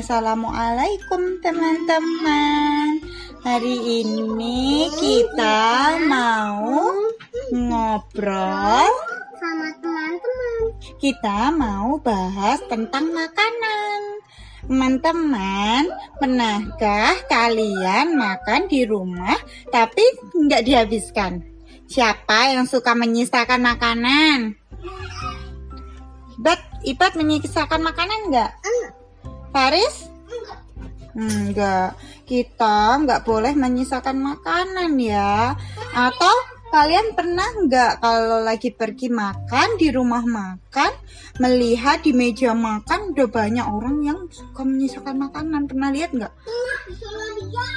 Assalamualaikum teman-teman Hari ini kita mau ngobrol sama teman-teman. Kita mau bahas tentang makanan Teman-teman, pernahkah kalian makan di rumah tapi nggak dihabiskan? Siapa yang suka menyisakan makanan? Ibat, Ibat menyisakan makanan nggak? Faris? Enggak. Kita nggak boleh menyisakan makanan ya. Atau kalian pernah nggak kalau lagi pergi makan di rumah makan melihat di meja makan udah banyak orang yang suka menyisakan makanan pernah lihat nggak?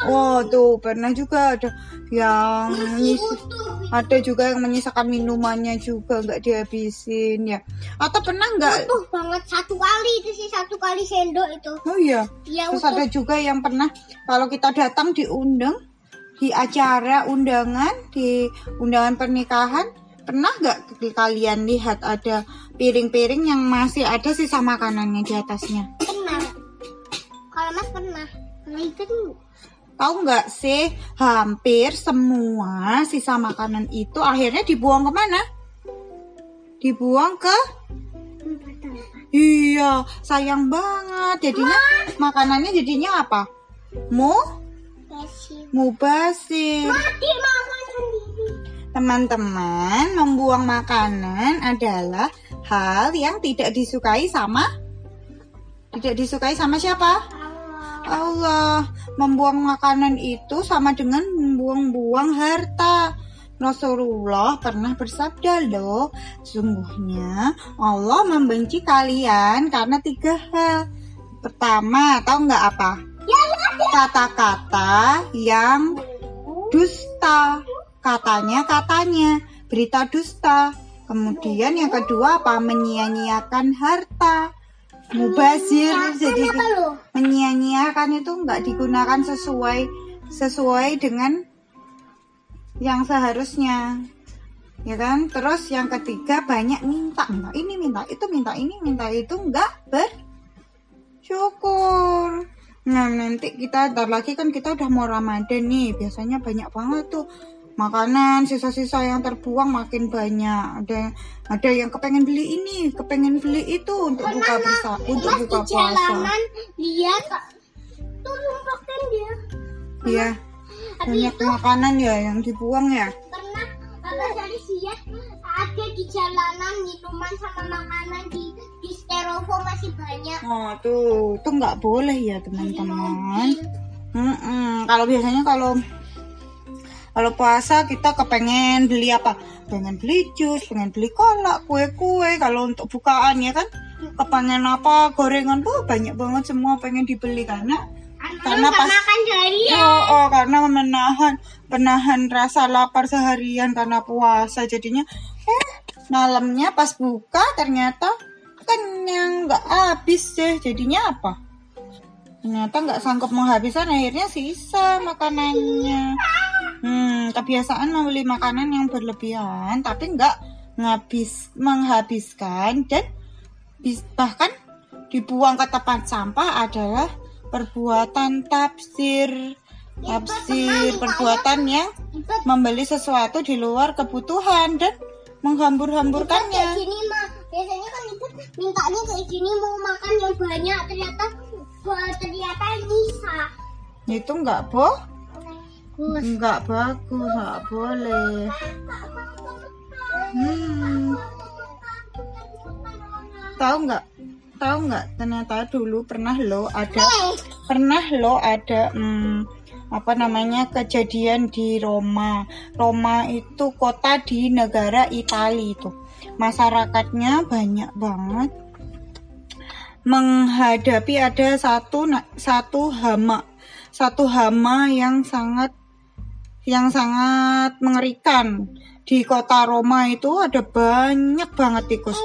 Oh tuh pernah juga ada yang ada juga yang menyisakan minumannya juga nggak dihabisin ya. Atau pernah nggak? Utuh banget satu kali itu sih satu kali sendok itu. Oh iya. Ya Terus utuh. ada juga yang pernah kalau kita datang diundang di acara undangan di undangan pernikahan pernah nggak kalian lihat ada piring-piring yang masih ada sisa makanannya di atasnya? Pernah. Kalau Mas pernah. Nah, itu Tahu nggak sih hampir semua sisa makanan itu akhirnya dibuang ke mana? Dibuang ke Iya, sayang banget. Jadinya makanannya jadinya apa? Mu mubasir. Mati makan sendiri. Teman-teman, membuang makanan adalah hal yang tidak disukai sama tidak disukai sama siapa? Allah. Membuang makanan itu sama dengan membuang-buang harta. Rasulullah pernah bersabda loh, sungguhnya Allah membenci kalian karena tiga hal. Pertama, tahu nggak apa? Kata-kata yang dusta. Katanya katanya berita dusta. Kemudian yang kedua apa? Menyia-nyiakan harta. Mubazir jadi menyia-nyiakan itu nggak digunakan sesuai sesuai dengan yang seharusnya ya kan? Terus yang ketiga banyak minta minta ini minta itu minta ini minta itu nggak bersyukur. Nah nanti kita ntar lagi kan kita udah mau ramadan nih biasanya banyak banget tuh makanan sisa-sisa yang terbuang makin banyak ada ada yang kepengen beli ini kepengen beli itu untuk buka bisa untuk Mas di buka puasa jalanan lihat tuh dia. Iya, banyak makanan ya yang dibuang ya. Pernah apa dari lihat ada di jalanan minuman sama makanan di di styrofoam masih banyak. Oh tuh, itu nggak boleh ya teman-teman. Mm-mm. Kalau biasanya kalau kalau puasa kita kepengen beli apa? Pengen beli jus, pengen beli kolak, kue-kue. Kalau untuk bukaan ya kan, kepengen apa? Gorengan tuh banyak banget semua pengen dibeli karena Karena pas- makan. Oh, oh, karena menahan menahan rasa lapar seharian karena puasa jadinya eh malamnya pas buka ternyata kenyang nggak habis deh jadinya apa ternyata nggak sanggup menghabiskan akhirnya sisa makanannya hmm kebiasaan membeli makanan yang berlebihan tapi nggak ngabis menghabiskan dan bahkan dibuang ke tempat sampah adalah perbuatan tafsir. Tafsir perbuatan yang membeli sesuatu di luar kebutuhan dan menghambur-hamburkannya. Gini mah biasanya kan ibu mintanya kayak gini mau makan yang banyak ternyata ternyata bisa. itu nggak boh Gus. nggak bagus nggak boleh hmm tahu nggak tahu nggak ternyata dulu pernah lo ada pernah lo ada hmm, apa namanya kejadian di Roma. Roma itu kota di negara Italia itu. Masyarakatnya banyak banget menghadapi ada satu satu hama satu hama yang sangat yang sangat mengerikan. Di kota Roma itu ada banyak banget tikus.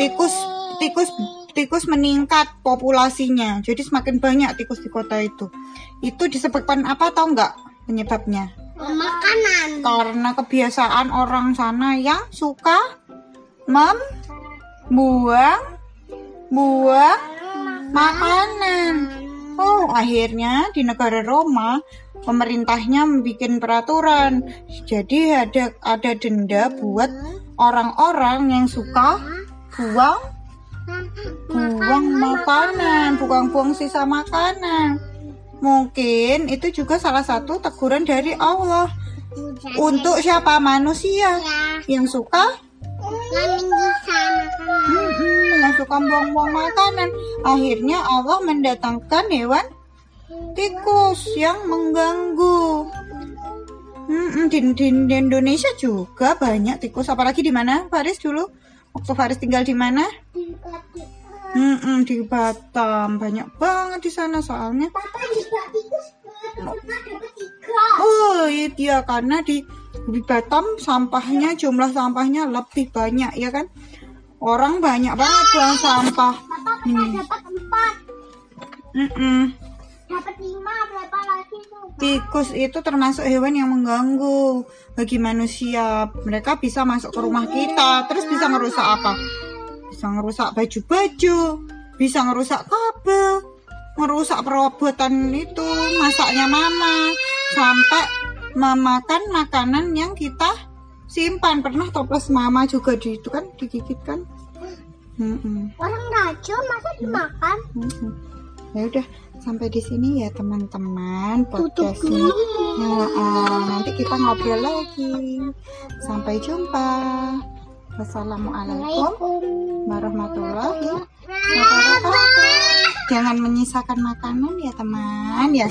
Tikus tikus tikus meningkat populasinya. Jadi semakin banyak tikus di kota itu. Itu disebabkan apa tau nggak penyebabnya? Makanan. karena kebiasaan orang sana yang suka membuang buang makanan. Oh, akhirnya di negara Roma pemerintahnya membuat peraturan. Jadi ada ada denda buat orang-orang yang suka buang buang makanan, buang-buang sisa makanan. Mungkin itu juga salah satu teguran dari Allah untuk siapa manusia ya yang suka Mm-mm, yang suka buang-buang makanan. Akhirnya Allah mendatangkan hewan tikus yang mengganggu. Mm-mm, di, di- di Indonesia juga banyak tikus. Apalagi di mana, Faris dulu? Waktu Faris tinggal di mana? di Mm-mm, di Batam. Banyak banget di sana soalnya. Oh iya karena di di Batam sampahnya jumlah sampahnya lebih banyak ya kan. Orang banyak banget buang sampah. Mm-mm. Dapat lima berapa lagi tuh Tikus itu termasuk hewan yang mengganggu bagi manusia. Mereka bisa masuk ke rumah kita, terus bisa ngerusak apa? Bisa ngerusak baju-baju, bisa ngerusak kabel, ngerusak perabotan itu, masaknya mama, sampai memakan makanan yang kita simpan. Pernah toples mama juga di itu kan digigit kan? Mm-mm. orang racun masa dimakan. Ya udah sampai di sini ya teman-teman podcastnya. Ya, ah, nanti kita ngobrol lagi. Sampai jumpa. Wassalamualaikum Assalamualaikum warahmatullahi wabarakatuh. Jangan menyisakan makanan ya teman ya.